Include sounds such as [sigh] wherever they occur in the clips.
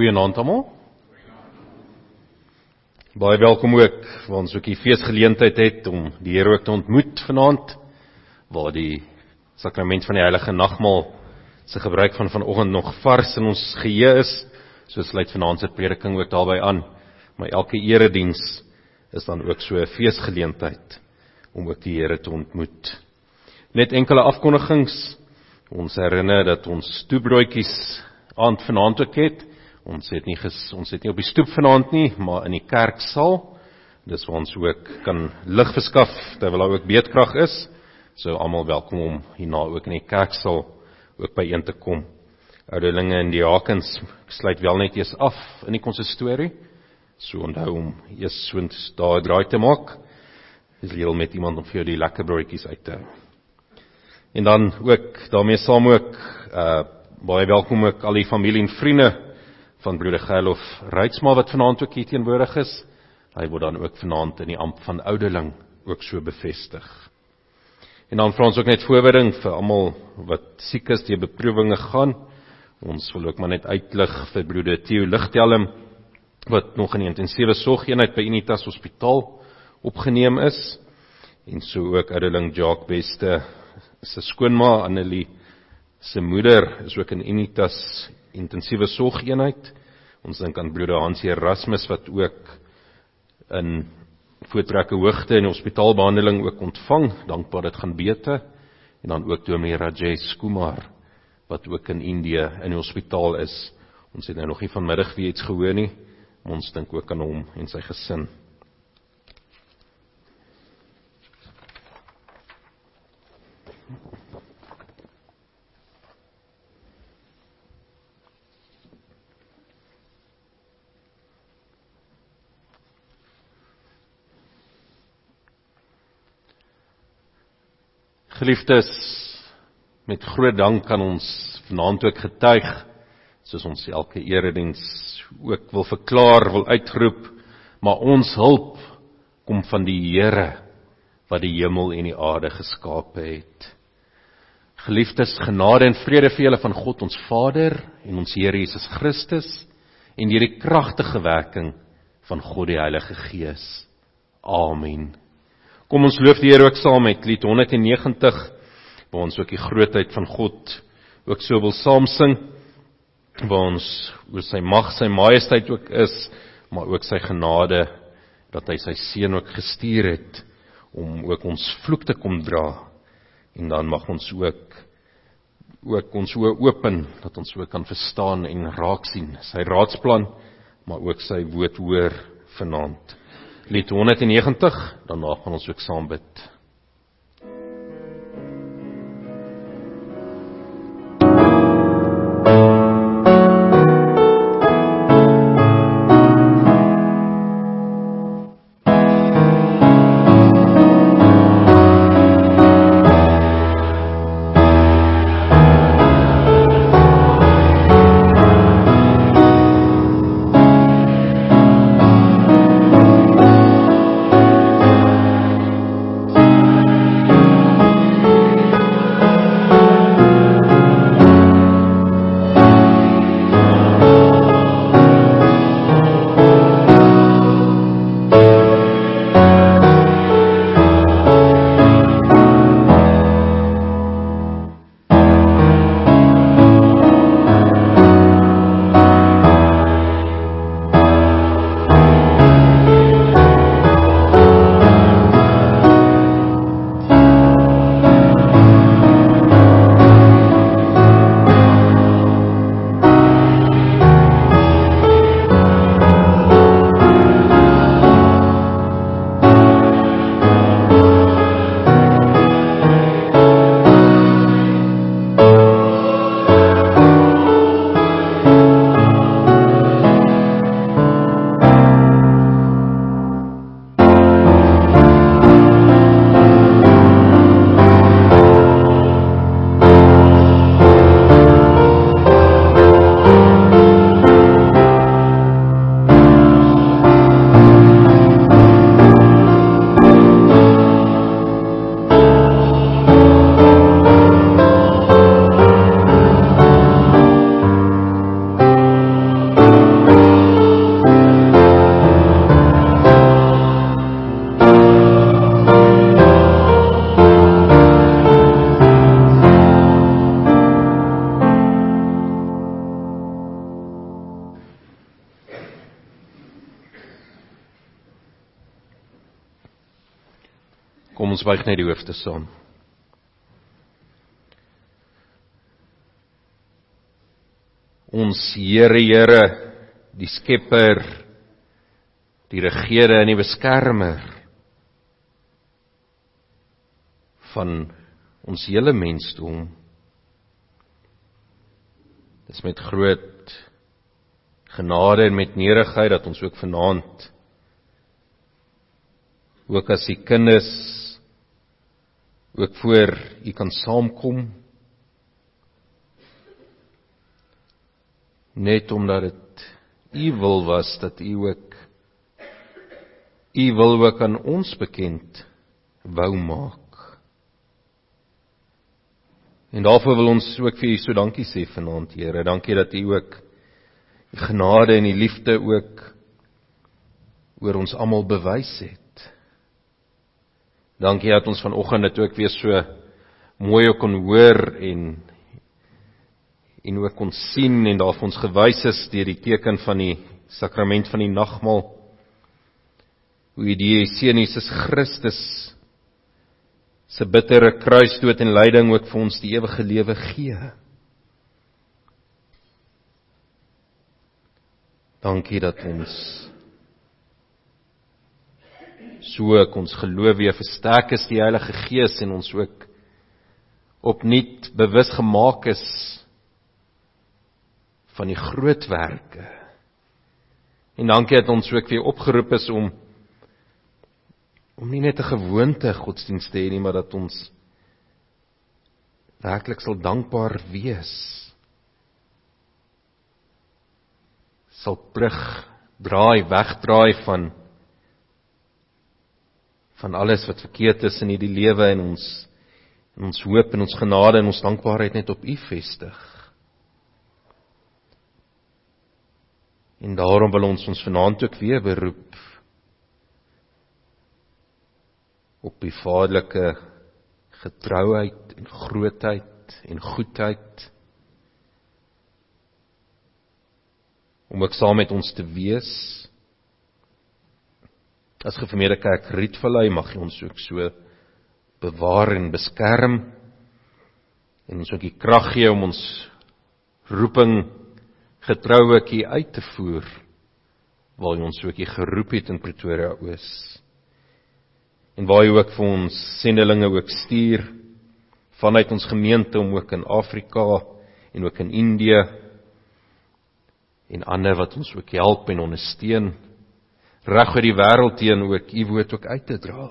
Goeienaand almal. Baie welkom ook waar ons ook die feesgeleentheid het om die Here ook te ontmoet vanaand waar die sakrament van die heilige nagmaal se gebruik van vanoggend nog vars in ons geheue is. So sluit vanaand se prediking ook daarbey aan. Maar elke erediens is dan ook so 'n feesgeleentheid om ook die Here te ontmoet. Net enkele afkondigings. Ons herinner dat ons toebroodjies aand vanaand ook het. Ons het nie ges, ons het nie op die stoep vanaand nie, maar in die kerksaal. Dis waar ons ook kan lig verskaf terwyl daar ook beedkrag is. So almal welkom om hierna ook in die kerksaal ook by een te kom. Ouderlinge en diakens sluit wel net eers af in die konsistorie. So onthou om eers so daar draai te maak. Dis heel met iemand om vir jou die lekker broodjies uit te. En dan ook daarmee saam ook uh baie welkom ook al die familie en vriende van broeder Gerlof Reitsma wat vanaand ook hier teenwoordig is. Hy word dan ook vanaand in die amp van ouderling ook so bevestig. En dan vra ons ook net voorbereiding vir almal wat siek is, die beproewinge gaan. Ons wil ook maar net uitlig vir broeder Theo Ligtelm wat nog in die intensiewe sorgeenheid by Unitas Hospitaal opgeneem is. En so ook ouderling Jacques Beste se skoonma Annelie se moeder is ook in Unitas intensiewe sorgeenheid. Ons dink aan broeder Hans Erasmus wat ook in voortrekke hoogte in hospitaalbehandeling ook ontvang. Dankbaar dit gaan beter. En dan ook Dominee Rajesh Kumar wat ook in Indië in die hospitaal is. Ons het nou nog nie vanmiddag weer iets gehoor nie. Ons dink ook aan hom en sy gesin. Geliefdes, met groot dank kan ons vanaand ook getuig soos ons elke erediens ook wil verklaar, wil uitroep, maar ons hulp kom van die Here wat die hemel en die aarde geskape het. Geliefdes, genade en vrede vir julle van God ons Vader en ons Here Jesus Christus en deur die kragtige werking van God die Heilige Gees. Amen. Kom ons loof die Here ook saam met lied 190 waar ons ook die grootheid van God ook so wil saam sing waar ons oor sy mag, sy majesteit ook is, maar ook sy genade dat hy sy seun ook gestuur het om ook ons vloek te kom dra. En dan mag ons ook ook ons oë open dat ons ook kan verstaan en raak sien sy raadsplan maar ook sy woord hoor vanaand lied 190 daarna gaan ons ook saam bid buig net die hoofde saam. Ons Here Here, die Skepper, die Regeerder en die Beskermer van ons hele mensdom. Dis met groot genade en met nederigheid dat ons ook vanaand ook as u kinders ook voor u kan saamkom net omdat dit u wil was dat u ook u wil ook aan ons bekend wou maak. En daarvoor wil ons ook vir u so dankie sê vanaand Here. Dankie dat u ook die genade en die liefde ook oor ons almal bewys het. Dankie dat ons vanoggend dit ook weer so mooi kon hoor en en ook kon sien en daar vir ons gewys is deur die teken van die sakrament van die nagmaal hoe die seun Jesus Christus se bittere kruisdood en lyding ook vir ons die ewige lewe gee. Dankie dat ons so ek ons geloof weer versterk is die Heilige Gees en ons ook opnuut bewus gemaak is van die groot werke. En dankie dat ons ook weer opgeroep is om om nie net 'n gewoonte godsdienst te hê nie, maar dat ons werklik sal dankbaar wees. Sal terug draai, wegdraai van van alles wat verkeerd is in hierdie lewe en ons en ons hoop en ons genade en ons dankbaarheid net op U vestig. En daarom wil ons ons vanaand ook weer beroep op U vaderlike getrouheid en grootheid en goedheid om ook saam met ons te wees as geformeerde kerk Rietvallei mag jy ons ook so bewaar en beskerm en ons ook die krag gee om ons roeping getrouekie uit te voer waar jy ons ook geroep het in Pretoria Oos. En waar jy ook vir ons sendelinge ook stuur vanuit ons gemeente om ook in Afrika en ook in Indië en ander wat ons ook help en ondersteun reg oor die wêreld teen ook u woord ook uit te dra.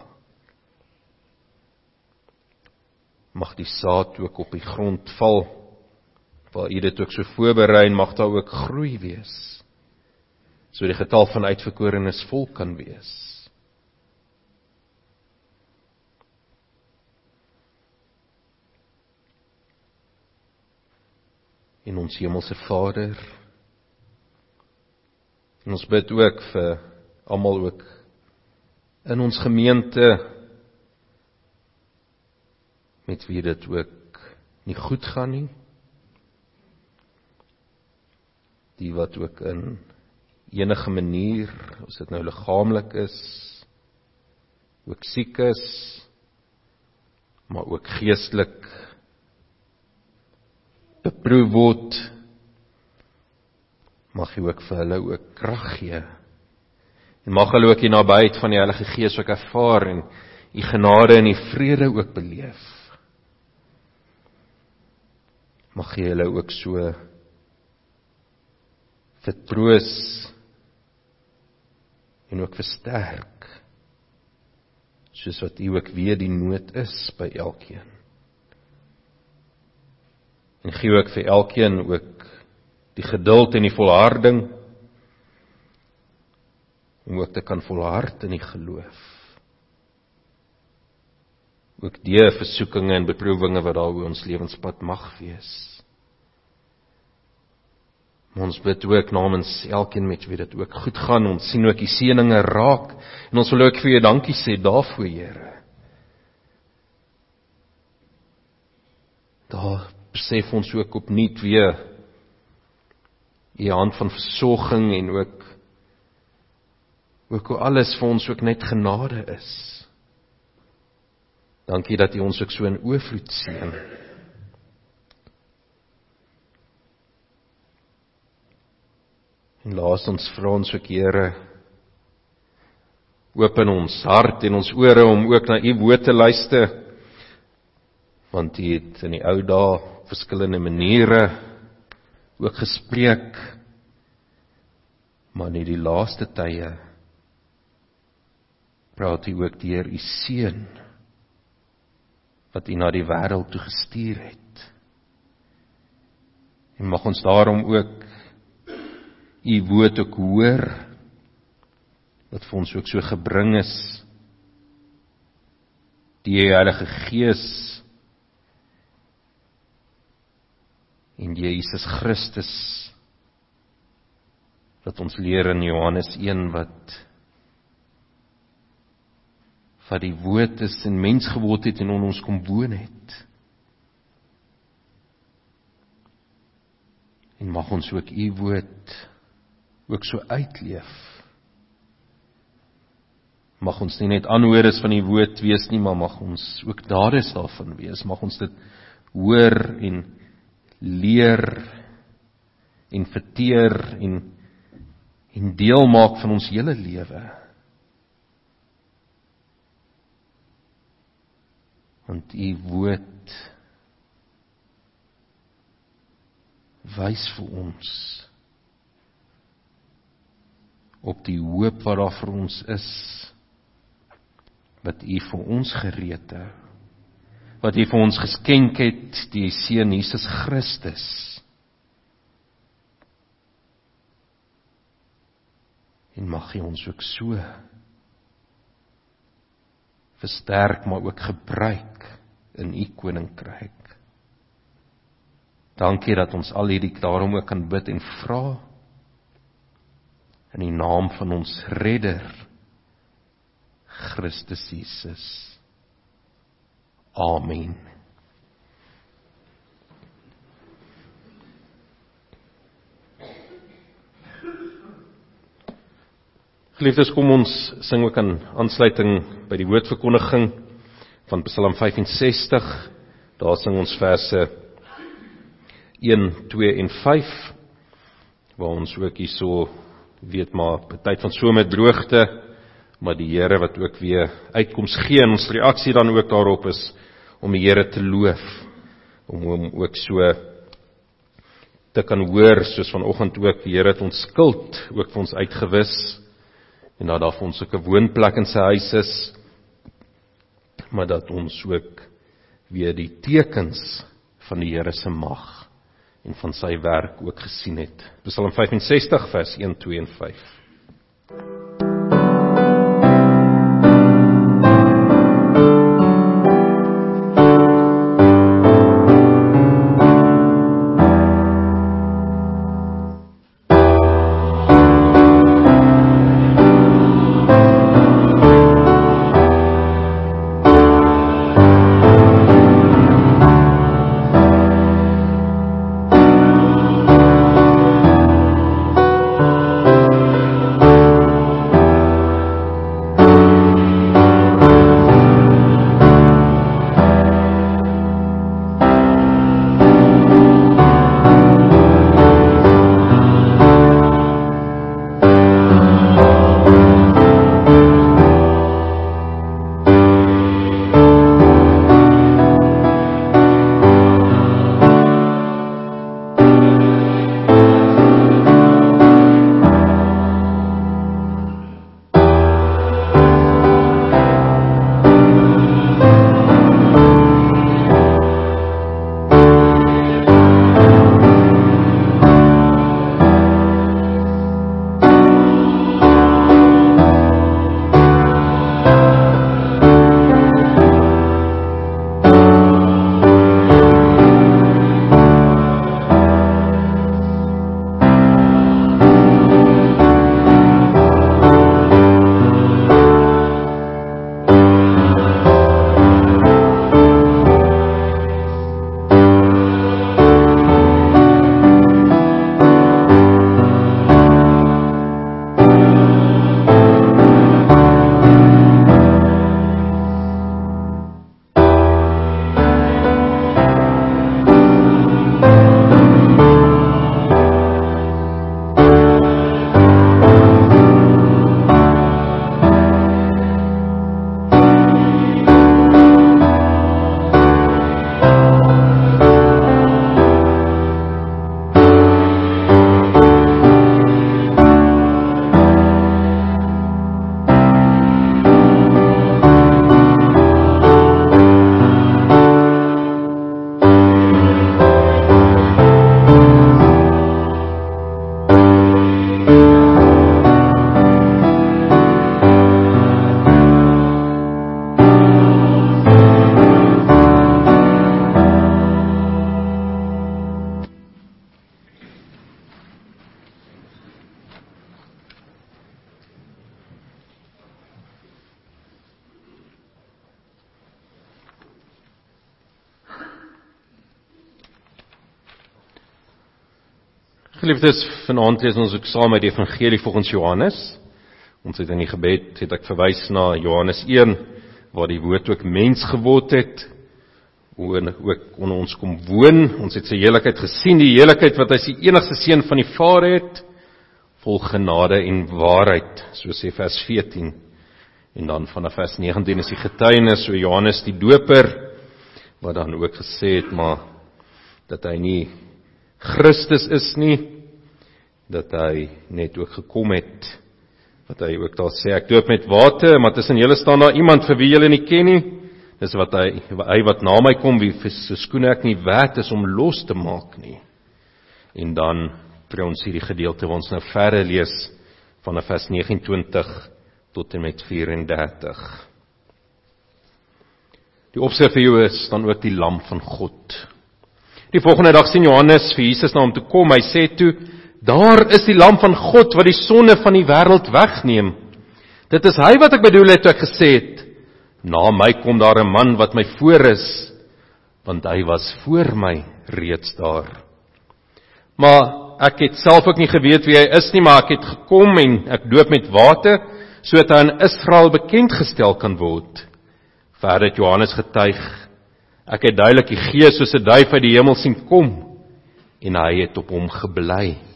Mag die saad ook op die grond val waar u dit ook so voorberei en mag daar ook groei wees. So die getal van uitverkorenes vol kan wees. in ons hemelse Vader. En ons bid ook vir almal ook in ons gemeente met wie dit ook nie goed gaan nie. Die wat ook in enige manier, as dit nou liggaamlik is, ook siek is, maar ook geestelik beproef word mag jy ook vir hulle ook krag gee en mag hulle ook die nabyheid van die Heilige Gees ook ervaar en u genade en u vrede ook beleef. Mag jy hulle ook so vertroos en ook versterk soos wat u ook weet die nood is by elkeen. En gee ook vir elkeen ook die geduld en die volharding om ook te kan volhard in die geloof. Ook die versoekinge en beproewinge wat daar op ons lewenspad mag wees. Ons bid ook namens elkeen met wie dit ook goed gaan. Ons sien ook die seëninge raak en ons wil ook vir jou dankie sê daarvoor, Here. Daar besef ons ook opnuut weer u hand van versorging en ook ook hoe alles vir ons ook net genade is. Dankie dat u ons ook so in oorvloed seën. En laat ons vra ons ook Here open ons hart en ons ore om ook na u woord te luister want u het in die ou dae verskillende maniere ook gespreek maar in die laaste tye praat hy ook deur u seun wat hy na die wêreld toe gestuur het. En mag ons daarom ook u woord ook hoor wat vir ons ook so gebring is die Heilige Gees en Jesus Christus wat ons leer in Johannes 1 wat wat die woord is en mens geword het en in ons kom woon het. En mag ons ook u woord ook so uitleef. Mag ons nie net aanhoorders van die woord wees nie, maar mag ons ook daders daarvan wees. Mag ons dit hoor en leer en verteer en en deel maak van ons hele lewe. Want u woord wys vir ons op die hoop wat daar vir ons is wat u vir ons gereed het wat hy vir ons geskenk het, die seun Jesus Christus. En mag hy ons ook so versterk maar ook gebruik in u koninkryk. Dankie dat ons al hierdie daarom ook kan bid en vra in die naam van ons redder Christus Jesus. Amen. Geliefdes, kom ons sing ook aan aansluiting by die woordverkondiging van Psalm 65. Daar sing ons verse 1, 2 en 5 waar ons ook hierso weet maar tyd van somer droogte maar die Here wat ook weer uitkoms gee. En ons reaksie dan ook daarop is om die Here te loof om hom ook so te kan hoor soos vanoggend ook. Die Here het ons skuld ook vir ons uitgewis en dat daar vir ons 'n woonplek in sy huis is maar dat ons ook weer die tekens van die Here se mag en van sy werk ook gesien het. Psalm 65 vers 1, 2 en 5. Geliefdes, vanaand lees ons ook saam uit die Evangelie volgens Johannes. Ons het in die gebed het ek verwys na Johannes 1 waar die woord ook mens geword het en ook onder ons kom woon. Ons het sy heiligheid gesien, die heiligheid wat hy die enigste seun van die Vader het, vol genade en waarheid, so sê vers 14. En dan vanaf vers 19 is die getuienis so Johannes die Doper wat dan ook gesê het maar dat hy nie Christus is nie dat hy net ook gekom het wat hy ook daar sê ek doop met water maar tussen julle staan daar iemand vir wie julle nie ken nie dis wat hy hy wat na my kom wie se skoene ek nie werd is om los te maak nie en dan kry ons hierdie gedeelte waar ons nou verder lees van vers 29 tot en met 34 Die opskrif vir jou is dan ook die lam van God. Die volgende dag sien Johannes vir Jesus na hom toe kom. Hy sê toe: "Daar is die lam van God wat die sonde van die wêreld wegneem. Dit is hy wat ek bedoel het toe ek gesê het: Na my kom daar 'n man wat my voor is, want hy was voor my reeds daar." Maar ek het self ook nie geweet wie hy is nie, maar ek het gekom en ek doop met water sodat hy aan Israel bekend gestel kan word. Verder het Johannes getuig: Ek het duidelik die Gees soos 'n duif uit die hemel sien kom en hy het op hom gebly.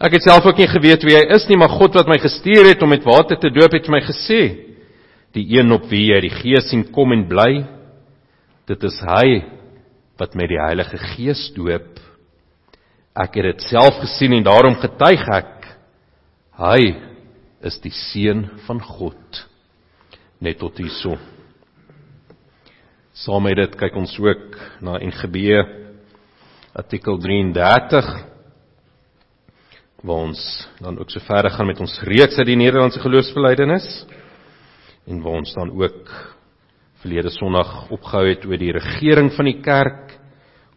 Ek het self ook nie geweet wie hy is nie, maar God wat my gestuur het om met water te doop het my gesê: Die een op wie jy die Gees sien kom en bly, dit is hy wat met die Heilige Gees doop. Ek het dit self gesien en daarom getuig ek: Hy is die seun van God. Net tot hierso. Saam met dit kyk ons ook na NGB artikel 33 waar ons dan ook so verder gaan met ons reeks uit die Nederlandse geloofsbelijdenis en waar ons dan ook verlede Sondag opgehou het oor die regering van die kerk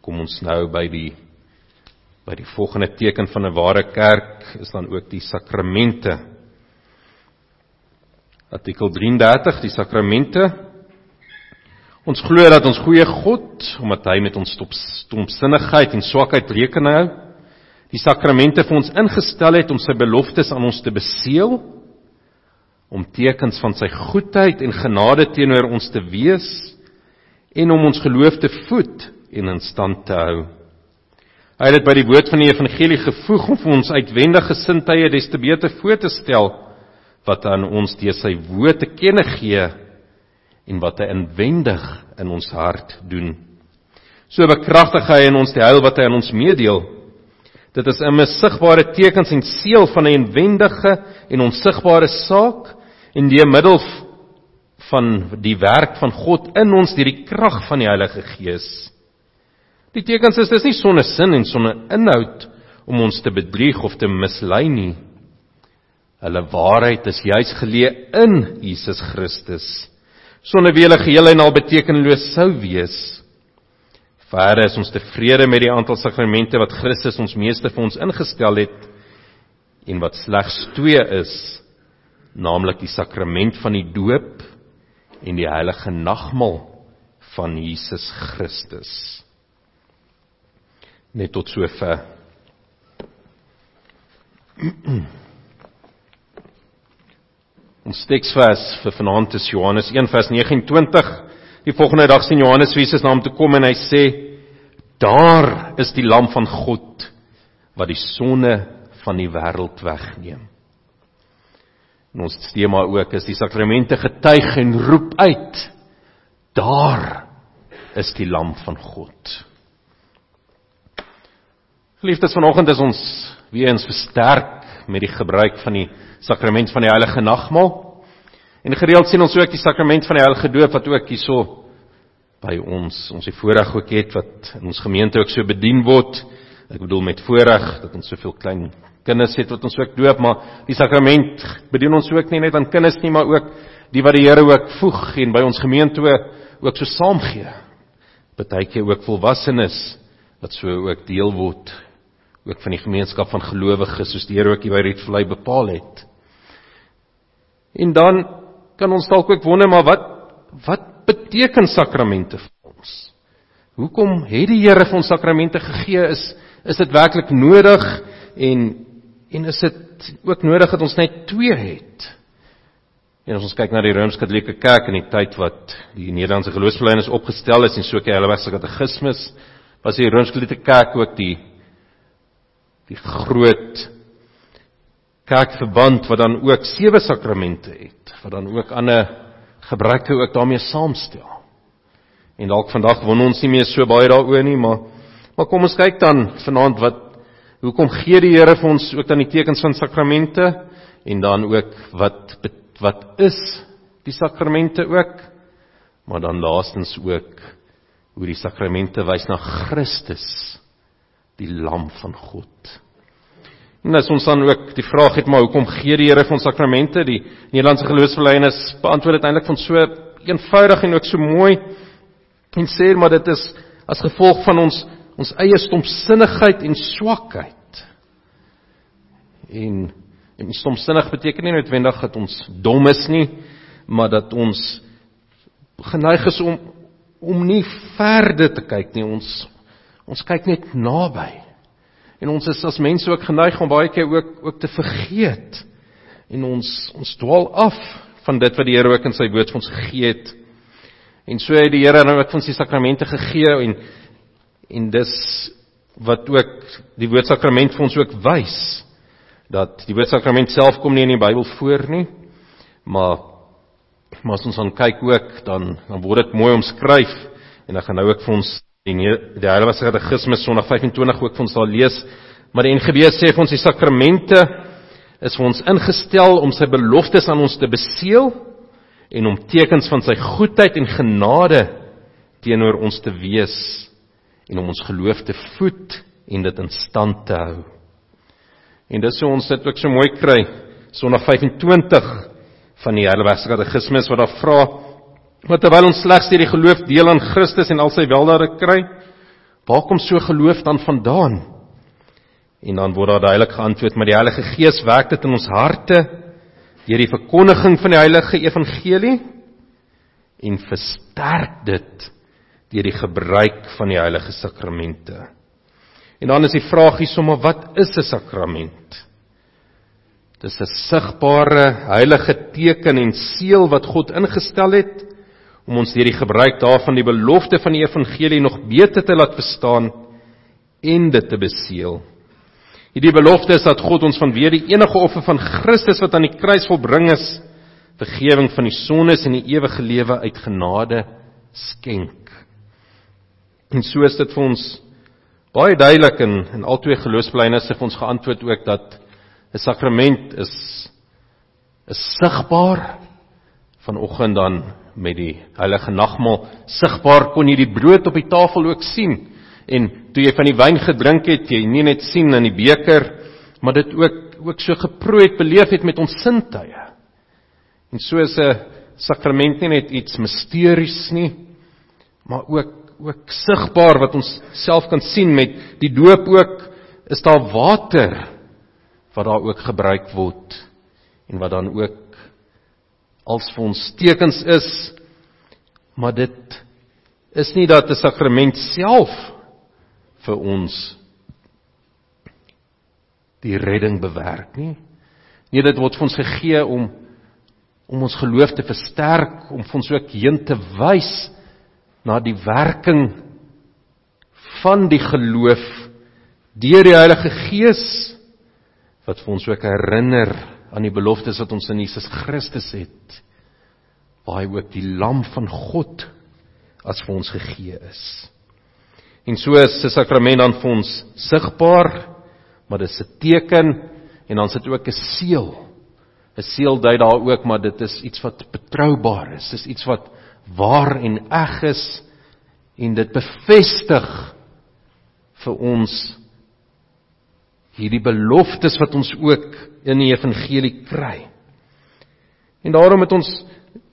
kom ons nou by die by die volgende teken van 'n ware kerk is dan ook die sakramente. Artikel 33 die sakramente. Ons glo dat ons goeie God, omdat hy met ons stomsinnigheid en swakheid reken hou, die sakramente vir ons ingestel het om sy beloftes aan ons te beseël, om tekens van sy goedheid en genade teenoor ons te wees en om ons geloof te voed en in stand te hou. Hy het dit by die woord van die evangelie gevoeg om vir ons uitwendige gesindhede des te beter voor te stel wat aan ons deur sy woord te kenne gee en wat hy inwendig in ons hart doen. So bekragtig hy in ons die heil wat hy aan ons meedeel. Dit is 'n sigbare tekens en seël van 'n inwendige en onsigbare saak en die middel van die werk van God in ons deur die krag van die Heilige Gees. Die tekens is dis nie sonder sin en sonder inhoud om ons te bedrieg of te mislei nie. Hulle waarheid is juis geleë in Jesus Christus sonder wie hulle geheel en al betekenloos sou wees. Verder is ons tevrede met die aantal sakramente wat Christus ons meester vir ons ingestel het en wat slegs 2 is, naamlik die sakrament van die doop en die heilige nagmaal van Jesus Christus. Net tot sover. [clears throat] Ons teksvers vir vanaand is Johannes 1 vers 29. Die volgende dag sien Johannes Jesus na hom toe kom en hy sê: "Daar is die lam van God wat die sonde van die wêreld wegneem." En ons tema ook is die sakramente getuig en roep uit: "Daar is die lam van God." Geliefdes, vanoggend is ons weer eens versterk met die gebruik van die sakrament van die heilige nagmaal. En gereeld sien ons ook die sakrament van die heilige doop wat ook hierso by ons ons die voorreg ook het wat in ons gemeente ook so bedien word. Ek bedoel met voorreg dat ons soveel klein kinders het wat ons ook doop, maar die sakrament bedien ons ook nie net aan kinders nie, maar ook die wat die Here ook voeg en by ons gemeente ook so saamgee. Partykeer ook volwassenes wat so ook deel word ook van die gemeenskap van gelowiges soos die Here ook hier by Redvlei bepaal het. En dan kan ons dalk ook wonder maar wat wat beteken sakramente vir ons? Hoekom het die Here vir ons sakramente gegee? Is is dit werklik nodig en en is dit ook nodig dat ons net twee het? En as ons kyk na die Rooms-Katolieke Kerk in die tyd wat die Nederlandse geloofsbelijdenis opgestel is en so kyk hulle was katekismes, was die Rooms-Katolieke Kerk ook die die groot kerkverband wat dan ook sewe sakramente het, wat dan ook ander gebruike ook daarmee saamstel. En dalk vandag won ons nie meer so baie daaroor nie, maar maar kom ons kyk dan vanaand wat hoekom gee die Here vir ons ook dan die tekens van sakramente en dan ook wat wat is die sakramente ook? Maar dan laastens ook hoe die sakramente wys na Christus, die lam van God. En as ons dan ook die vraag het maar hoekom gee die Here vir ons sakramente? Die Nederlandse geloofsbelijdenis beantwoord dit eintlik van so eenvoudig en ook so mooi. En sê maar dit is as gevolg van ons ons eie stomsinnigheid en swakheid. En en stomsinnig beteken nie noodwendig dat ons dom is nie, maar dat ons geneig is om om nie verder te kyk nie. Ons ons kyk net naby. En ons is as mense ook geneig om baie keer ook ook te vergeet. En ons ons dwaal af van dit wat die Here ook in sy woord vir ons gegee het. En so het die Here nou ook ons die sakramente gegee en en dis wat ook die woordsakrament vir ons ook wys dat die woordsakrament self kom nie in die Bybel voor nie maar maar as ons dan kyk ook dan dan word dit mooi omskryf en dan gaan nou ook vir ons die die Heilige Katekismus Sondag 25 ook vir ons daar lees maar die NGB sê vir ons die sakramente is vir ons ingestel om sy beloftes aan ons te beseël en om tekens van sy goedheid en genade teenoor ons te wees en om ons geloof te voed en dit in stand te hou. En dis hoe ons dit ook so mooi kry. Sondag 25 van die Heilige Katekismus wat daar vra wat terwyl ons slegs deur die geloof deel aan Christus en al sy weldade kry, waar kom so geloof dan vandaan? En dan word daar duidelik geantwoord met die Heilige Gees werk dit in ons harte deur die verkondiging van die heilige evangelie en versterk dit deur die gebruik van die heilige sakramente. En dan is die vraag hier sommer wat is 'n sakrament? Dis 'n sigbare heilige teken en seël wat God ingestel het om ons deur die gebruik daarvan die belofte van die evangelie nog beter te laat verstaan en dit te beseël. Hierdie belofte is dat God ons vanweë die enige offer van Christus wat aan die kruis volbring is, vergifnis van die sondes en die ewige lewe uit genade skenk. En so is dit vir ons baie duidelik in in al twee geloofsbelijnisse vir ons geantwoord ook dat 'n sakrament is is sigbaar vanoggend dan met die heilige nagmaal sigbaar kon jy die brood op die tafel ook sien. En toe jy van die wyn gedrink het jy nie net sien in die beker maar dit ook ook so geproe het beleef het met ons sintuie. En so is 'n sakrament nie net iets misteries nie maar ook ook sigbaar wat ons self kan sien met die doop ook is daar water wat daar ook gebruik word en wat dan ook als vir ons tekens is maar dit is nie dat 'n sakrament self vir ons die redding bewerk nie. Nee dit word vir ons gegee om om ons geloof te versterk om vir ons ook heen te wys na die werking van die geloof deur die Heilige Gees wat vir ons ook herinner aan die beloftes wat ons in Jesus Christus het waar hy ook die lam van God as vir ons gegee is. En so is die sakrament dan vir ons sigbaar, maar dit is 'n teken en dan sit ook 'n seël. 'n Seël dui daar ook maar dit is iets wat betroubaar is. Dis iets wat waar en eg is en dit bevestig vir ons hierdie beloftes wat ons ook in die evangelie kry. En daarom het ons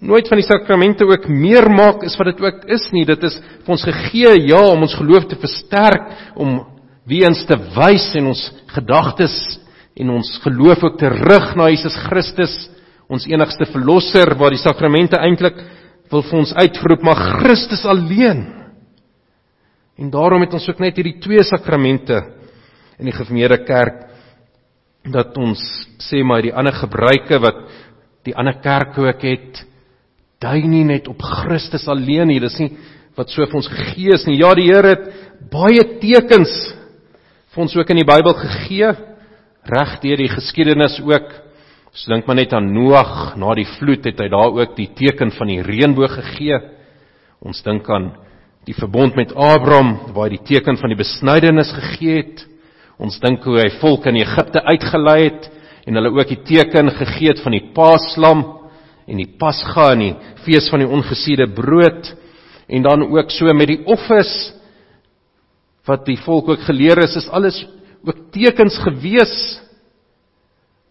nooit van die sakramente ook meer maak is wat dit ook is nie. Dit is vir ons gegee ja om ons geloof te versterk, om wie eens te wys en ons gedagtes en ons geloof ook te rig na Jesus Christus, ons enigste verlosser waar die sakramente eintlik wil vir ons uitroep maar Christus alleen. En daarom het ons ook net hierdie twee sakramente in die gemeente kerk dat ons sê maar die ander gebruike wat die ander kerke ook het dui nie net op Christus alleen nie dis nie wat so vir ons gegee is nie ja die Here het baie tekens vir ons ook in die Bybel gegee reg deur die geskiedenis ook So dink maar net aan Noag, na die vloed het hy daar ook die teken van die reënboog gegee. Ons dink aan die verbond met Abraham waar hy die teken van die besnydenis gegee het. Ons dink hoe hy volk in Egipte uitgelei het en hulle ook die teken gegee het van die Paaslam en die Pasga en die fees van die ongesiede brood en dan ook so met die offers wat die volk ook geleer is is alles ook tekens gewees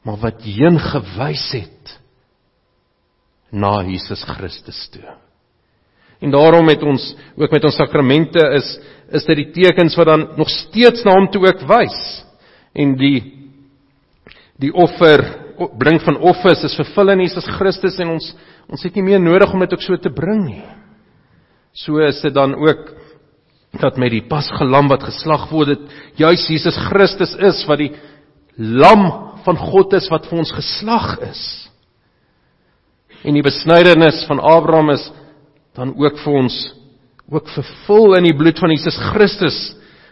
maar wat heen gewys het na Jesus Christus toe. En daarom het ons ook met ons sakramente is is dit die tekens wat dan nog steeds na hom toe ook wys. En die die offer bring van offers is vervul in Jesus Christus en ons ons het nie meer nodig om dit ook so te bring nie. So is dit dan ook dat met die pasgelam wat geslag word dit juis Jesus Christus is wat die lam van God is wat vir ons geslag is. En die besnydenis van Abraham is dan ook vir ons ook vervul in die bloed van Jesus Christus.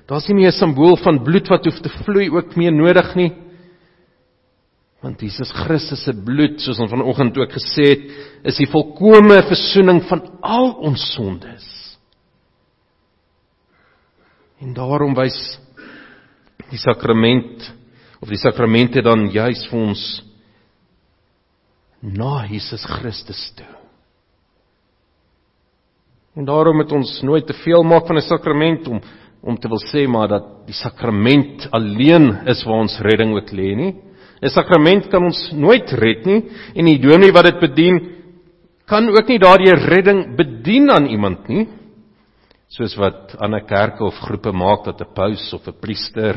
Daar's nie meer 'n simbool van bloed wat hoef te vloei ook meer nodig nie. Want Jesus Christus se bloed, soos ons vanoggend ook gesê het, is die volkomme verzoening van al ons sondes. En daarom wys die sakrament of die sakramente dan juis vir ons na Jesus Christus toe. En daarom moet ons nooit te veel maak van 'n sakrament om om te wil sê maar dat die sakrament alleen is waar ons redding ook lê nie. 'n Sakrament kan ons nooit red nie en die dominee wat dit bedien kan ook nie daardie redding bedien aan iemand nie. Soos wat ander kerke of groepe maak dat 'n paus of 'n priester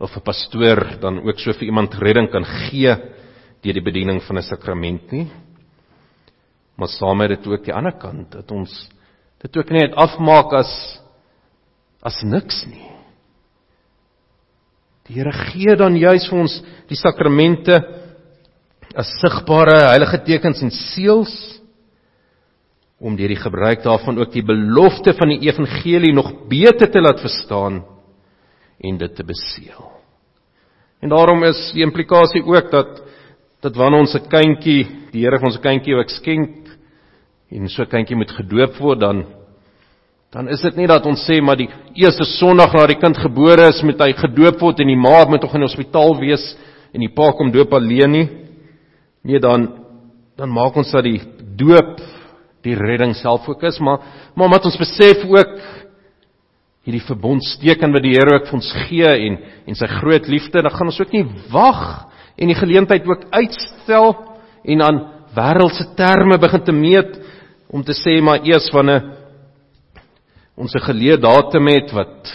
of 'n pastoor dan ook so vir iemand redding kan gee deur die bediening van 'n sakrament nie. Maar saam met dit ook die ander kant dat ons dit ook net afmaak as as niks nie. Die Here gee dan juis vir ons die sakramente as sigbare heilige tekens en seels om deur die gebruik daarvan ook die belofte van die evangelie nog beter te laat verstaan en dit te beseël. En daarom is die implikasie ook dat dat wanneer ons 'n kindjie, die Here vir ons 'n kindjie ook skenk en so kindjie moet gedoop word dan dan is dit nie dat ons sê maar die eerste Sondag na die kind gebore is moet hy gedoop word en die ma moet tog in die hospitaal wees en die pa kom doop alleen nie. Nee dan dan maak ons dat die doop die redding self ook is, maar maar wat ons besef ook hierdie verbondsteken wat die Here ook vir ons gee en en sy groot liefde, dan gaan ons ook nie wag en die geleentheid ook uitstel en aan wêreldse terme begin te meet om te sê maar eers wanneer ons 'n geleë datum het wat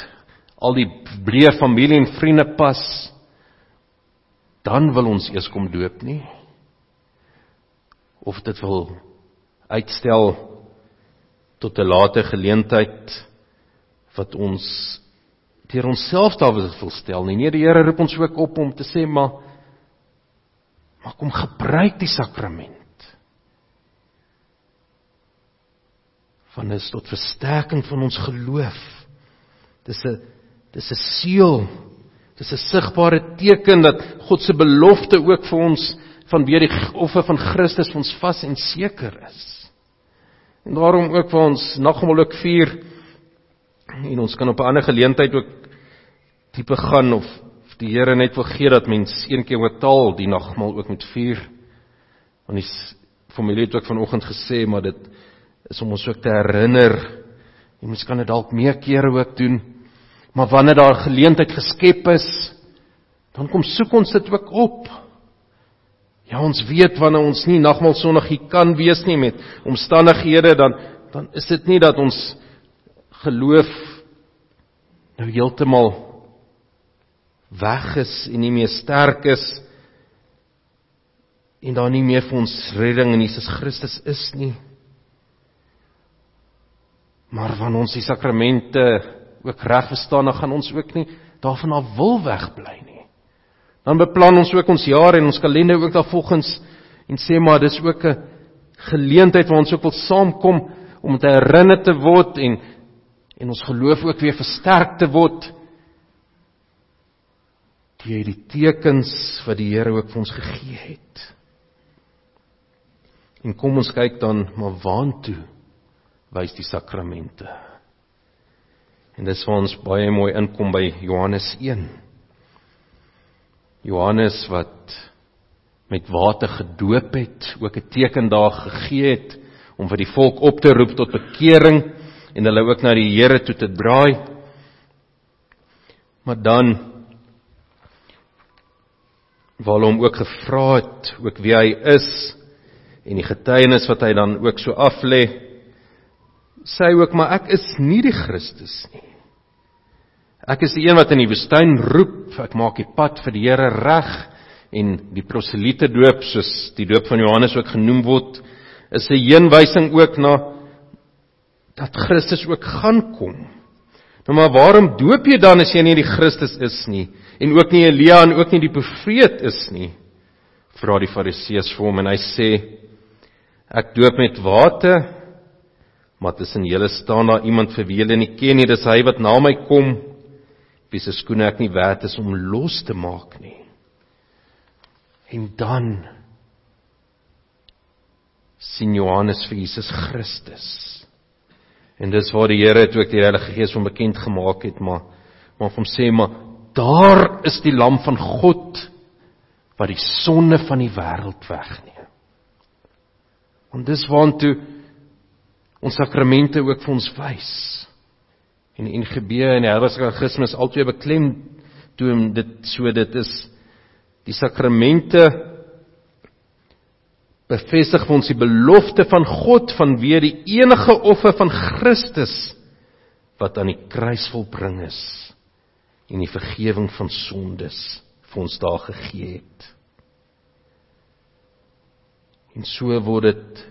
al die breë familie en vriende pas dan wil ons eers kom doop nie of dit wil uitstel tot 'n later geleentheid wat ons deur onsself daar wil stel nie. Nee, die Here roep ons ook op om te sê maar maar kom gebruik die sakrament. Van is tot versterking van ons geloof. Dis 'n dis 'n seël. Dis 'n sigbare teken dat God se belofte ook vir ons van weer die offer van Christus vir ons vas en seker is. En daarom ook vir ons nagmaal ook vier en ons kan op 'n ander geleentheid ook tipe gaan of die Here net wil gee dat mens een keer oor taal die nagmaal ook moet vier. Want die familie het ook vanoggend gesê maar dit is om ons ook te herinner. Jy mens kan dit dalk meer kere ook doen. Maar wanneer daar geleentheid geskep is, dan kom soek ons dit ook op. Ja, ons weet wanneer ons nie nagmaal Sondag hier kan wees nie met omstandighede dan dan is dit nie dat ons geloof nou heeltemal weg is en nie meer sterk is en daar nie meer vir ons redding in Jesus Christus is nie. Maar wanneer ons die sakramente ook reg verstaan, dan gaan ons ook nie daarvan af wil wegbly nie. Dan beplan ons ook ons jaar en ons kalender ook daarvolgens en sê maar dis ook 'n geleentheid waar ons ook wil saamkom om te herinner te word en en ons geloof ook weer versterk te word deur die tekens wat die Here ook vir ons gegee het. En kom ons kyk dan maar waantoe wys die sakramente. En dis waar ons baie mooi inkom by Johannes 1. Johannes wat met water gedoop het, ook 'n teken daar gegee het om vir die volk op te roep tot bekering en hulle ook na die Here toe te draai. Maar dan waar hulle hom ook gevra het ook wie hy is en die getuienis wat hy dan ook so aflê sê hy ook maar ek is nie die Christus nie. Ek is die een wat in die woestyn roep, ek maak die pad vir die Here reg en die proselite doop soos die doop van Johannes ook genoem word, is 'n heenwysing ook na dat Christus ook gaan kom. Nou maar waarom doop jy dan as jy nie die Christus is nie en ook nie Elia en ook nie die profeet is nie? Vra die Fariseërs vir hom en hy sê ek doop met water maar tussen julle staan daar iemand vir wie julle nie ken nie, dis hy wat na my kom wie se skoene ek nie werd is om los te maak nie. En dan sien Johannes vir Jesus Christus. En dis waar die Here het ook die Heilige Gees hom bekend gemaak het, maar maar hom sê maar daar is die lam van God wat die sonde van die wêreld wegneem. Want dis waantoe ons sakramente ook vir ons wys. En en in die heilige Christus altyd beklem toe dit so dit is die sakramente bevestig vir ons die belofte van God vanweë die enige offer van Christus wat aan die kruis volbring is en die vergifnis van sondes vir ons daar gegee het. En so word dit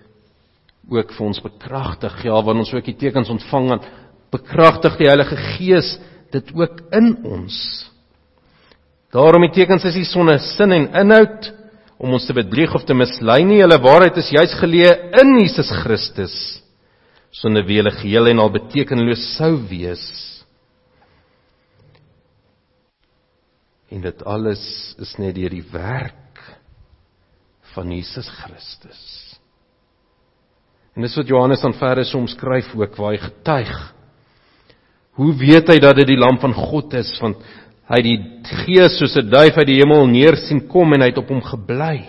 ook vir ons bekragtig. Ja, wanneer ons ook die tekens ontvang aan bekragtig die Heilige Gees dit ook in ons. Daarom die tekens is nie sonder sin en inhoud om ons te bedrieg of te mislei nie. Hulle waarheid is juis geleë in Jesus Christus sonder wie hulle geheel en al betekenloos sou wees. En dit alles is net deur die werk van Jesus Christus. En dis wat Johannes aan verder omskryf ook waar hy getuig. Hoe weet hy dat dit die lam van God is want hy het die gees soos 'n duif uit die hemel neer sien kom en hy het op hom gebly.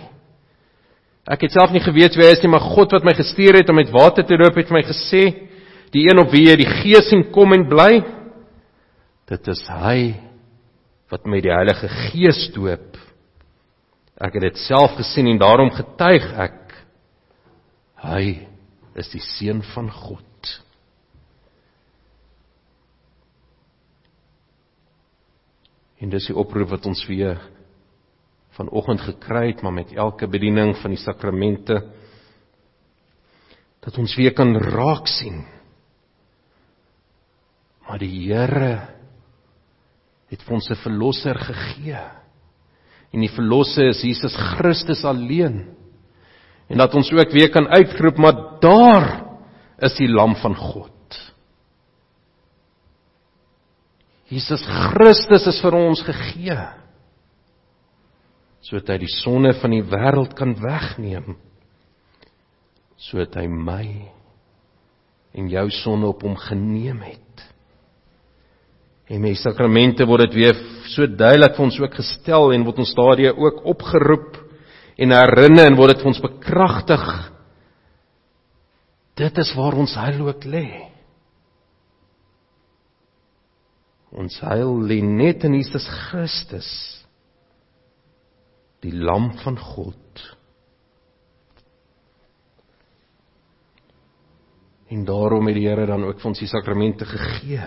Ek het self nie geweet wie hy is nie, maar God wat my gestuur het om met water te loop het vir my gesê, die een op wie jy die gees sien kom en bly, dit is hy wat my die Heilige Gees doop. Ek het dit self gesien en daarom getuig ek hy is die seun van God. En dis die oproep wat ons weer vanoggend gekry het, maar met elke bediening van die sakramente dat ons weer kan raak sien. Maar die Here het vir ons 'n verlosser gegee. En die verlosser is Jesus Christus alleen. En dat ons ook weer kan uitroep, maar daar is die lam van God. Jesus Christus is vir ons gegee sodat hy die sonde van die wêreld kan wegneem sodat hy my en jou sonde op hom geneem het. En met die sakramente word dit weer so duidelik vir ons ook gestel en word ons daardie ook opgeroep en herinner en word dit vir ons bekragtig. Dit is waar ons heil ook lê. Ons heil lê net in Jesus Christus. Die lam van God. En daarom het die Here dan ook vir ons die sakramente gegee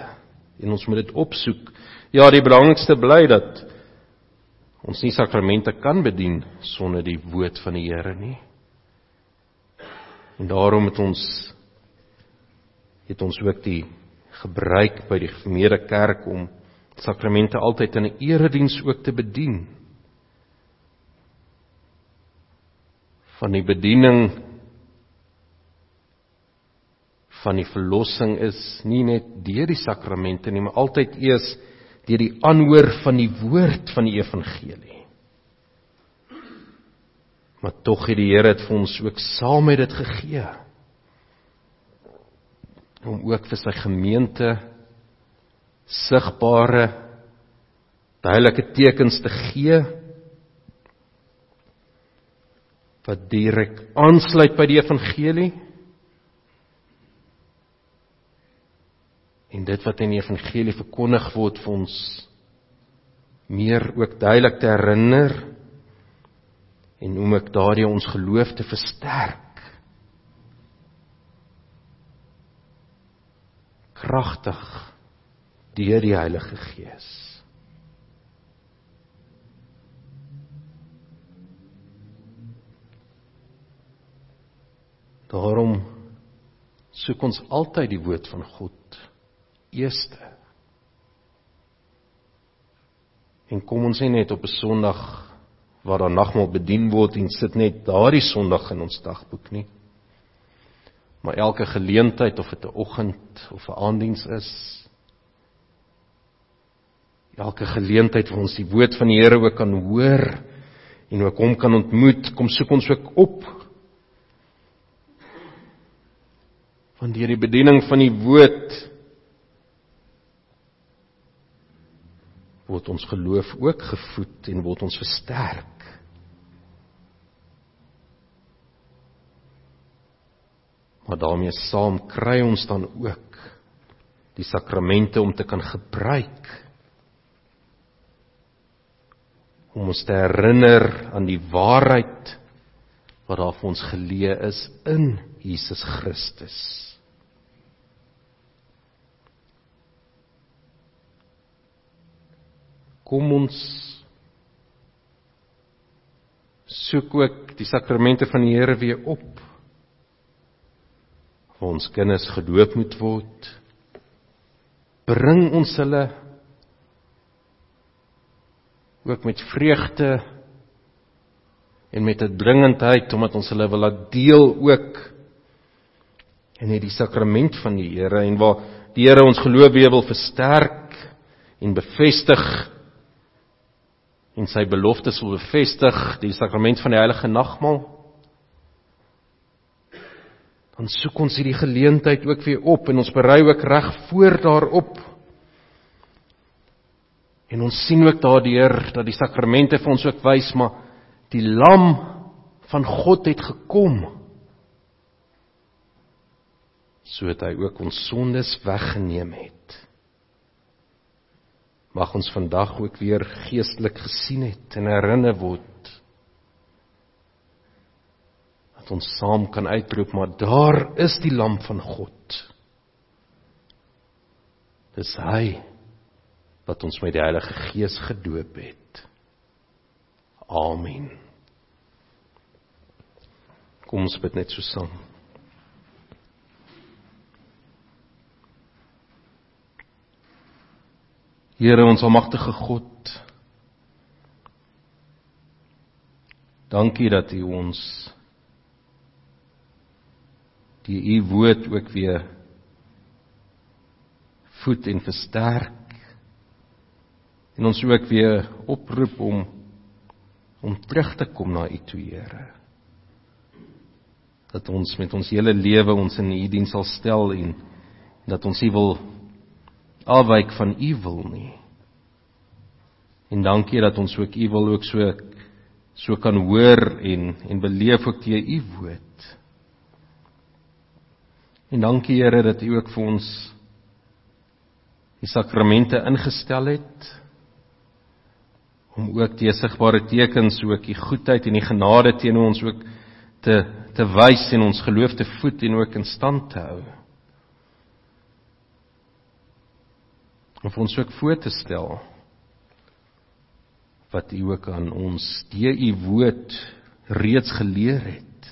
en ons moet dit opsoek. Ja, die belangrikste bly dat ons nie sakramente kan bedien sonder die woord van die Here nie. En daarom het ons het ons ook die gebruik by die gemeente kerk om sakramente altyd in 'n erediens ook te bedien. Van die bediening van die verlossing is nie net deur die sakramente nie, maar altyd eers deur die aanhoor van die woord van die evangelie. Maar tog het die Here dit vir ons ook saam met dit gegee om ook vir sy gemeente sigbare duidelike tekens te gee wat direk aansluit by die evangelie en dit wat in die evangelie verkondig word vir ons meer ook duidelik te herinner en om ek daardie ons geloof te versterk bekragtig deur die Heilige Gees. Daarom soek ons altyd die woord van God eerste. En kom ons nie net op 'n Sondag waar daar nagmaal bedien word en sit net daardie Sondag in ons dagboek nie. Maar elke geleentheid of dit 'n oggend of 'n aanddiens is, elke geleentheid waar ons die woord van die Here ook kan hoor en ook hom kan ontmoet, kom soek ons ook op want deur die bediening van die woord word ons geloof ook gevoed en word ons versterk. Maar daarmee saam kry ons dan ook die sakramente om te kan gebruik om ons te herinner aan die waarheid wat daar vir ons geleë is in Jesus Christus. Kom ons soek ook die sakramente van die Here weer op. Waar ons kinders gedoop moet word. Bring ons hulle ook met vreugde en met 'n dringendheid omdat ons hulle wil laat deel ook in hierdie sakrament van die Here en waar die Here ons geloof weer wil versterk en bevestig en sy beloftes wil bevestig, die sakrament van die heilige nagmaal. Dan soek ons hierdie geleentheid ook weer op en ons berei ook reg voor daarop. En ons sien ook daardeur dat die sakramente vir ons ook wys maar die lam van God het gekom sodat hy ook ons sondes weggeneem het mag ons vandag ook weer geestelik gesien het en herinner word dat ons saam kan uitroep maar daar is die lam van God. Dis hy wat ons met die Heilige Gees gedoop het. Amen. Kom ons bid net so saam Here ons almagtige God. Dankie dat U ons die U woord ook weer voed en versterk en ons ook weer oproep om om terug te kom na U toe, Here. Dat ons met ons hele lewe ons in U diens sal stel en dat ons U wil afwyk van u wil nie. En dankie dat ons ook u wil ook so so kan hoor en en beleef ook deur u woord. En dankie Here dat u ook vir ons die sakramente ingestel het om ook die sigbare tekens ook die goedheid en die genade teenoor ons ook te te wys en ons geloof te voed en ook in stand te hou. Om vir ons ook voor te stel wat u ook aan ons deur u woord reeds geleer het.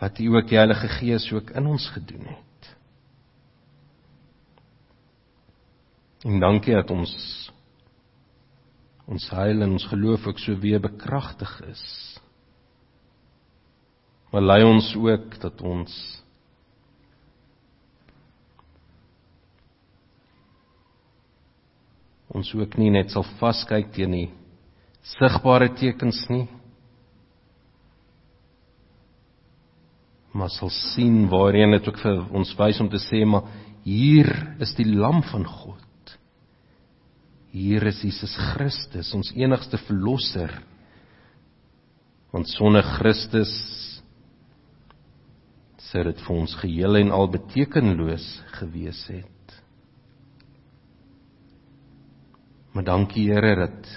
Wat u ook die Heilige Gees ook in ons gedoen het. En dankie dat ons ons heil en ons geloof ook so weer bekragtig is. Maar lei ons ook dat ons ons ook nie net sal vaskyk teen die sigbare tekens nie maar sal sien waarheen dit ook vir ons wys om te sê maar hier is die lam van God. Hier is Jesus Christus ons enigste verlosser. Want sonder Christus sê dit vir ons geheel en al betekenloos gewees het Maar dankie Here dat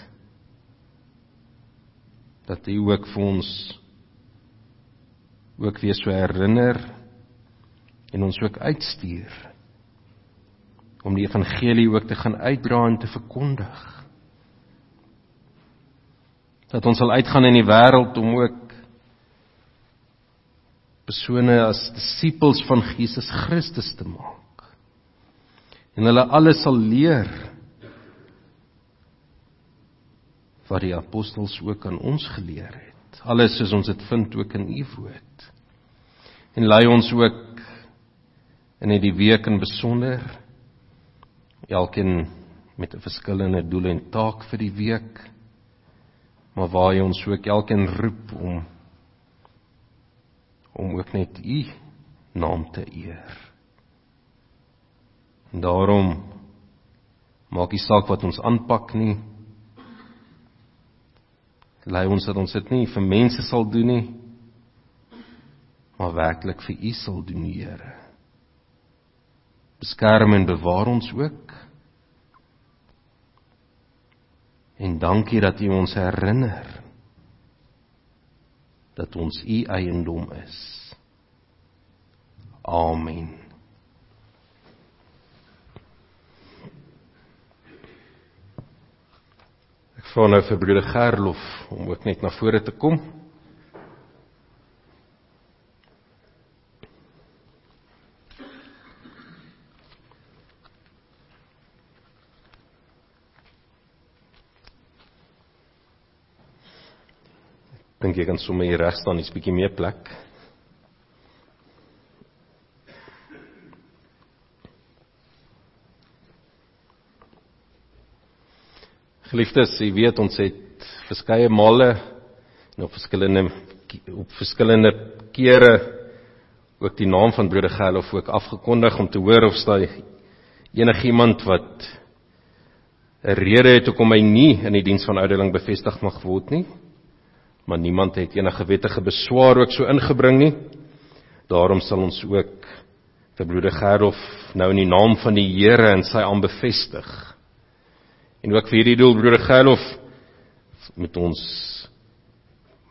dat U ook vir ons ook weer so herinner en ons ook uitstuur om die evangelie ook te gaan uitdra en te verkondig. Dat ons sal uitgaan in die wêreld om ook persone as disippels van Jesus Christus te maak. En hulle alles sal leer wat die apostels ook aan ons geleer het. Alles soos ons dit vind ook in u woord. En lei ons ook in hierdie week in besonder elkeen met 'n verskillende doel en taak vir die week. Maar waar hy ons ook elkeen roep om om ook net u naam te eer. En daarom maak die saak wat ons aanpak nie lei ons dat ons dit nie vir mense sal doen nie maar werklik vir u sal doen, Here. Beskerm en bewaar ons ook. En dankie dat U ons herinner dat ons U eiendom is. Amen. Ek vra nou vir broeder Gerlof om ook net na vore te kom. dink jy kan sommer hier reg staan, dis bietjie meer plek. Geliefdes, jy weet ons het verskeie male en op verskillende op verskillende kere ook die naam van broeder Gerlof ook afgekondig om te hoor of daar enigiemand wat 'n rede het hoekom hy nie in die diens van ouderling bevestig mag word nie maar niemand het enige wettige beswaar ook so ingebring nie. Daarom sal ons ook vir broeder Gerlof nou in die naam van die Here en sy aanbevestig. En ook vir hierdie doel broeder Gerlof met ons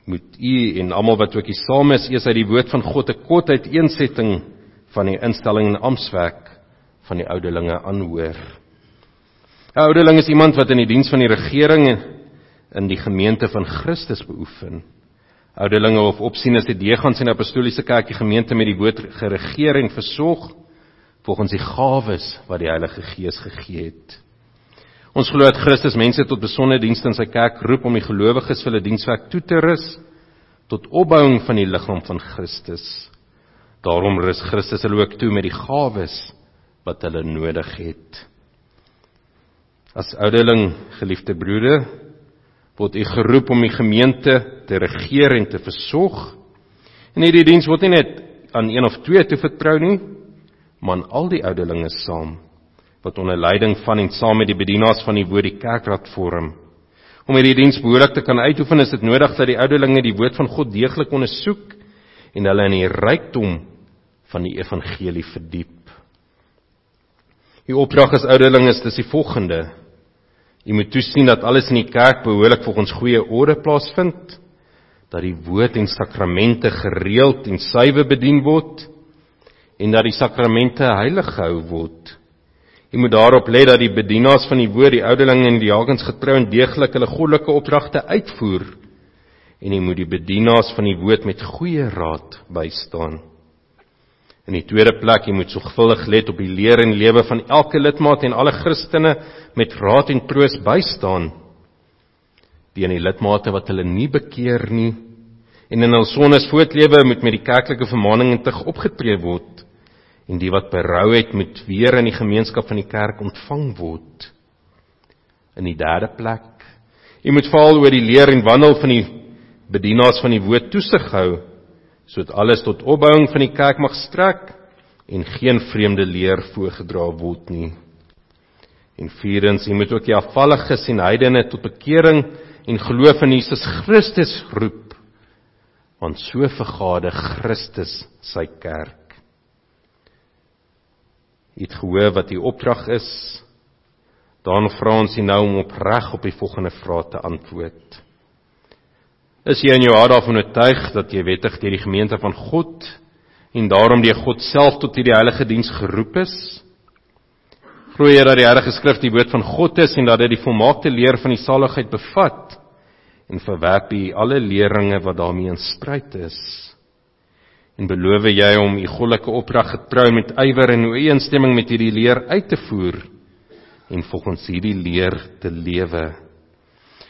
moet u en almal wat ook hier saam is eers uit die woord van God 'n kort uiteensetting van die instelling en ampswerk van die ouderlinge aanhoor. 'n Ouderling is iemand wat in die diens van die regering in die gemeente van Christus beoefen. Ouderlinge of opsieners het degans in die apostoliese kerk die gemeente met die woord geregeer en versorg volgens die gawes wat die Heilige Gees gegee het. Ons glo dat Christus mense tot besondere dienste in sy kerk roep om die gelowiges vir hulle dienswerk toe te rus tot opbouing van die liggaam van Christus. Daarom rus Christus hulle ook toe met die gawes wat hulle nodig het. As ouderling, geliefde broeder, word u geroep om die gemeente te regeer en te versorg. En hierdie diens word nie net aan een of twee te vertrou nie, maar aan al die ouderlinge saam wat onder leiding van en saam met die bedienaars van die woord die kerkraad vorm. Om hierdie diens behoorlik te kan uitoefen, is dit nodig dat die ouderlinge die woord van God deeglik ondersoek en hulle in die rykdom van die evangelie verdiep. Die opdrag as ouderlinge is dis die volgende: Jy moet toesien dat alles in die kerk behoorlik volgens goeie orde plaasvind, dat die woord en sakramente gereeld en suiwer bedien word en dat die sakramente heilig gehou word. Jy moet daarop let dat die bedienaars van die woord, die ouderlinge en die diakens getrou en deeglik hulle goddelike opdragte uitvoer en jy moet die bedienaars van die woord met goeie raad bystaan. In die tweede plek, jy moet sorgvuldig let op die leer en lewe van elke lidmaat en alle Christene met raad en troos bystaan. Die en die lidmate wat hulle nie bekeer nie en in hul sondes voortlewe moet met die kerklike vermaning en tug opgetree word en die wat berou het moet weer in die gemeenskap van die kerk ontvang word. In die derde plek, jy moet veral oor die leer en wandel van die bedienaars van die woord toesig hou sodat alles tot opbouing van die kerk mag strek en geen vreemde leer voorgedra word nie. En vierens, jy moet ook die afvalliges en heidene tot bekering en geloof in Jesus Christus roep. Want so vergade Christus sy kerk. Jy het gehoor wat die opdrag is. Dan vra ons jy nou om opreg op die volgende vrae te antwoord. Is jy in jou hart daarvan oortuig dat jy wettig deur die gemeente van God en daarom deur God self tot hierdie heilige diens geroep is? Glo jy dat die Heilige Skrif die woord van God is en dat dit die volmaakte leer van die saligheid bevat? En verwerp jy alle leringe wat daarmee in stryd is? En beloof jy om u goddelike opdrag getrou met ywer en ooreenstemming met hierdie leer uit te voer en volgens hierdie leer te lewe?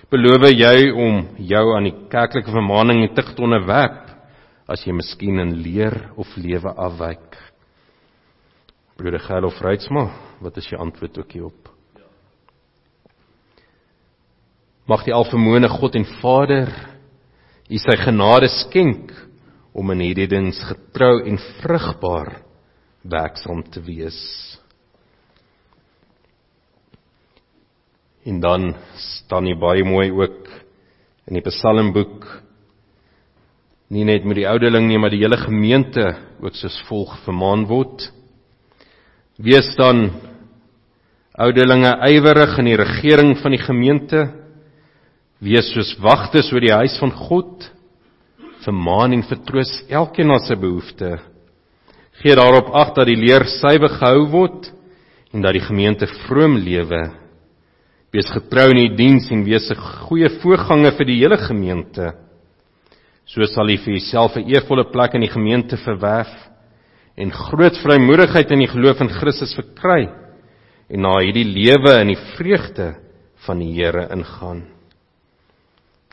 Beloof jy om jou aan die kerklike vermaning en tug te onderwerp as jy miskien in leer of lewe afwyk? Broeder Gerlof Reitsma, wat is jou antwoord ook hierop? Mag die alvermoëne God en Vader u sy genade skenk om in hierdie dings getrou en vrugbaar werksaam te wees. En dan staan hier baie mooi ook in die Psalmboek nie net met die ouderling nie, maar die hele gemeente ook soos volg vermaan word. Wees dan ouderlinge ywerig in die regering van die gemeente. Wees soos wagtes oor die huis van God vermaan en vertroos elkeen na sy behoefte. Gee daarop ag dat die leer suiwer gehou word en dat die gemeente vroom lewe. Wees getrou in die diens en wees 'n goeie voorganger vir die hele gemeente. So sal jy vir jouself 'n eervolle plek in die gemeente verwerf en groot vrymoedigheid in die geloof in Christus verkry en na hierdie lewe in die vreugde van die Here ingaan.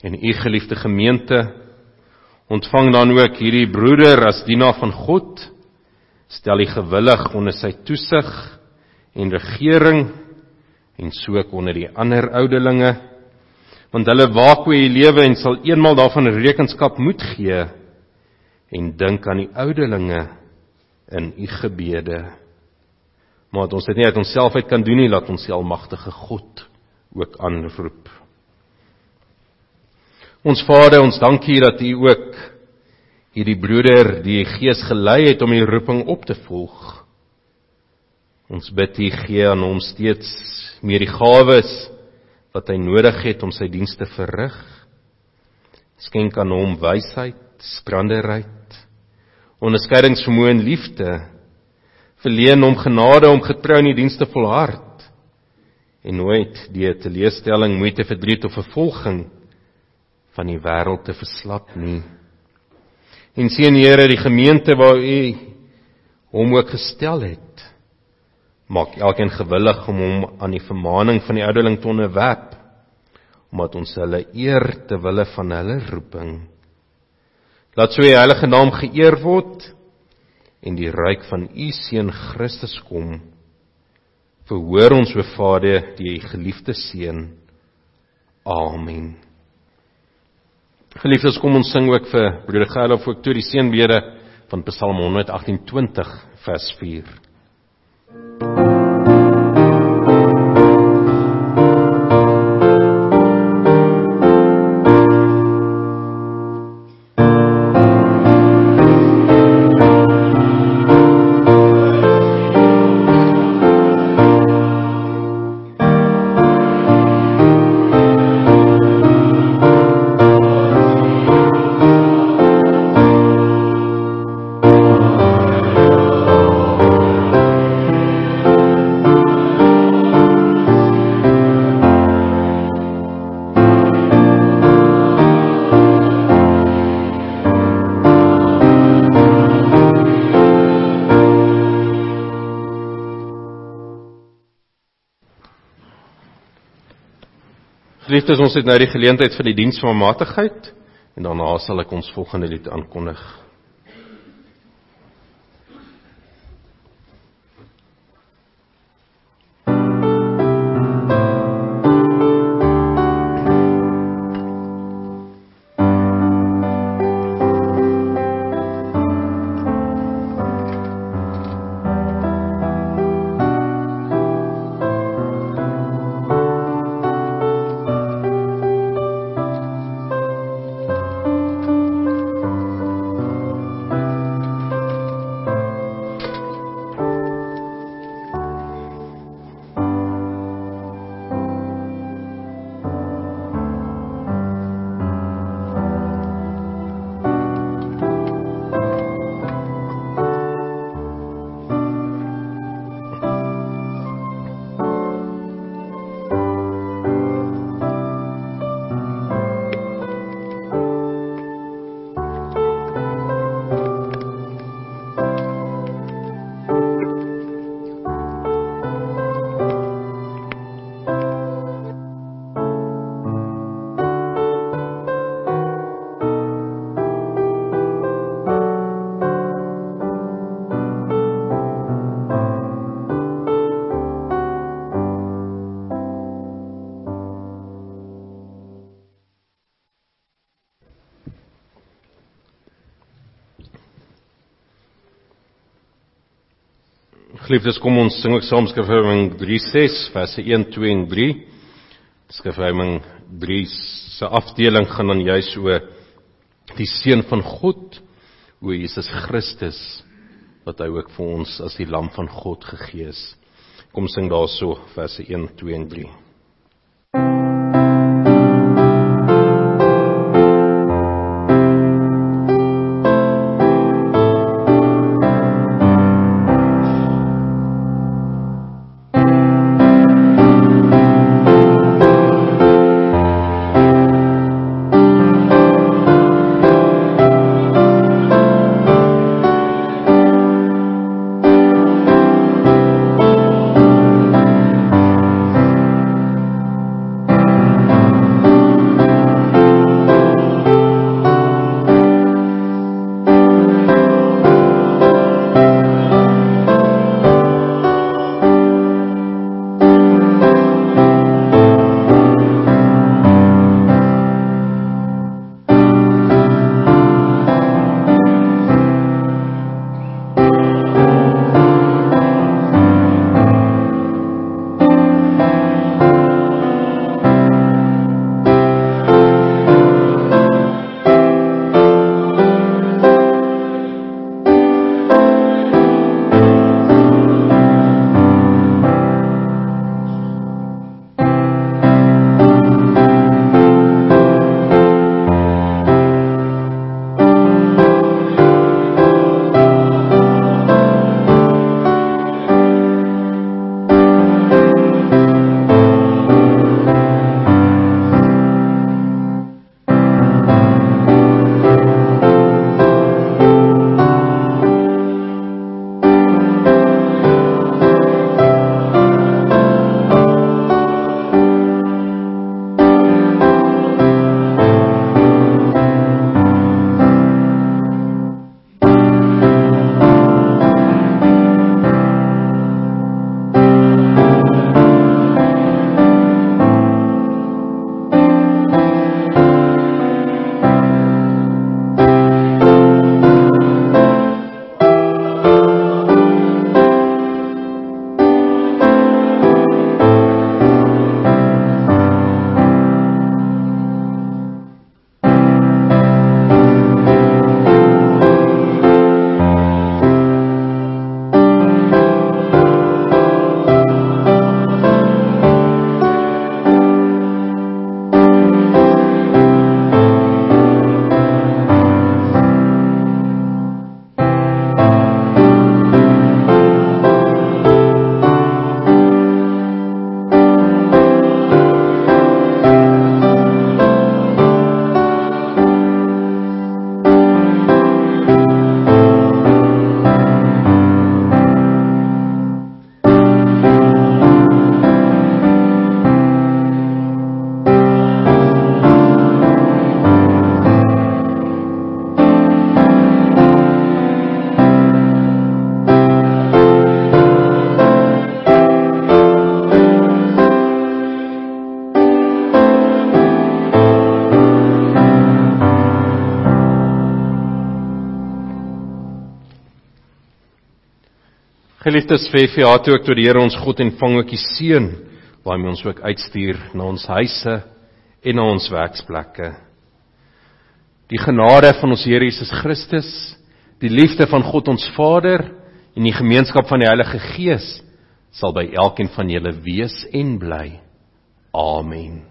En u geliefde gemeente ontvang dan ook hierdie broeder as dienaar van God stel hy gewillig onder sy toesig en regering en so ook onder die ander ouderlinge want hulle waak oor die lewe en sal eenmal daarvan rekenskap moet gee en dink aan die ouderlinge in u gebede. Maar ons dit nie uit onsself uit kan doen nie laat ons die almagtige God ook aanroep Ons Vader, ons dankie dat U ook hierdie broeder die Gees gelei het om die roeping op te volg. Ons bid U gee aan hom steeds meer die gawes wat hy nodig het om sy dienste te verrig. Skenk aan hom wysheid, skranderheid, onderskeidingsvermoë en liefde. Verleen hom genade om getrou in die dienste volhard en nooit die teleurstelling, moeite, verdriet of vervolging van die wêreld te verslap nie. En sien Here die gemeente waar U hom ook gestel het. Maak elkeen gewillig om hom aan die vermaning van die ouderling te onderwerp omdat ons hulle eer te wille van hulle roeping. Laat so U heilige naam geëer word en die ryk van U seun Christus kom. Verhoor ons o Vader, die geliefde seun. Amen. Geliefdes, kom ons sing ook vir broeder Gerlof ook toe die seënbede van Psalm 128 vers 4. Geliefdes, ons het nou die geleentheid vir die diens van matigheid en daarna sal ek ons volgende lied aankondig. Geliefdes, kom ons sing ook saam Skrifverwysing 3:6 verse 1, 2 en 3. Skrifverwysing 3 se afdeling gaan dan juis oor die seun van God, o Jesus Christus wat hy ook vir ons as die lam van God gegee is. Kom sing daarso verse 1, 2 en 3. Geliefdes vir FVA toe ook tot die Here ons God en vang ook die seën waarmee ons ook uitstuur na ons huise en na ons werksplekke. Die genade van ons Here Jesus Christus, die liefde van God ons Vader en die gemeenskap van die Heilige Gees sal by elkeen van julle wees en bly. Amen.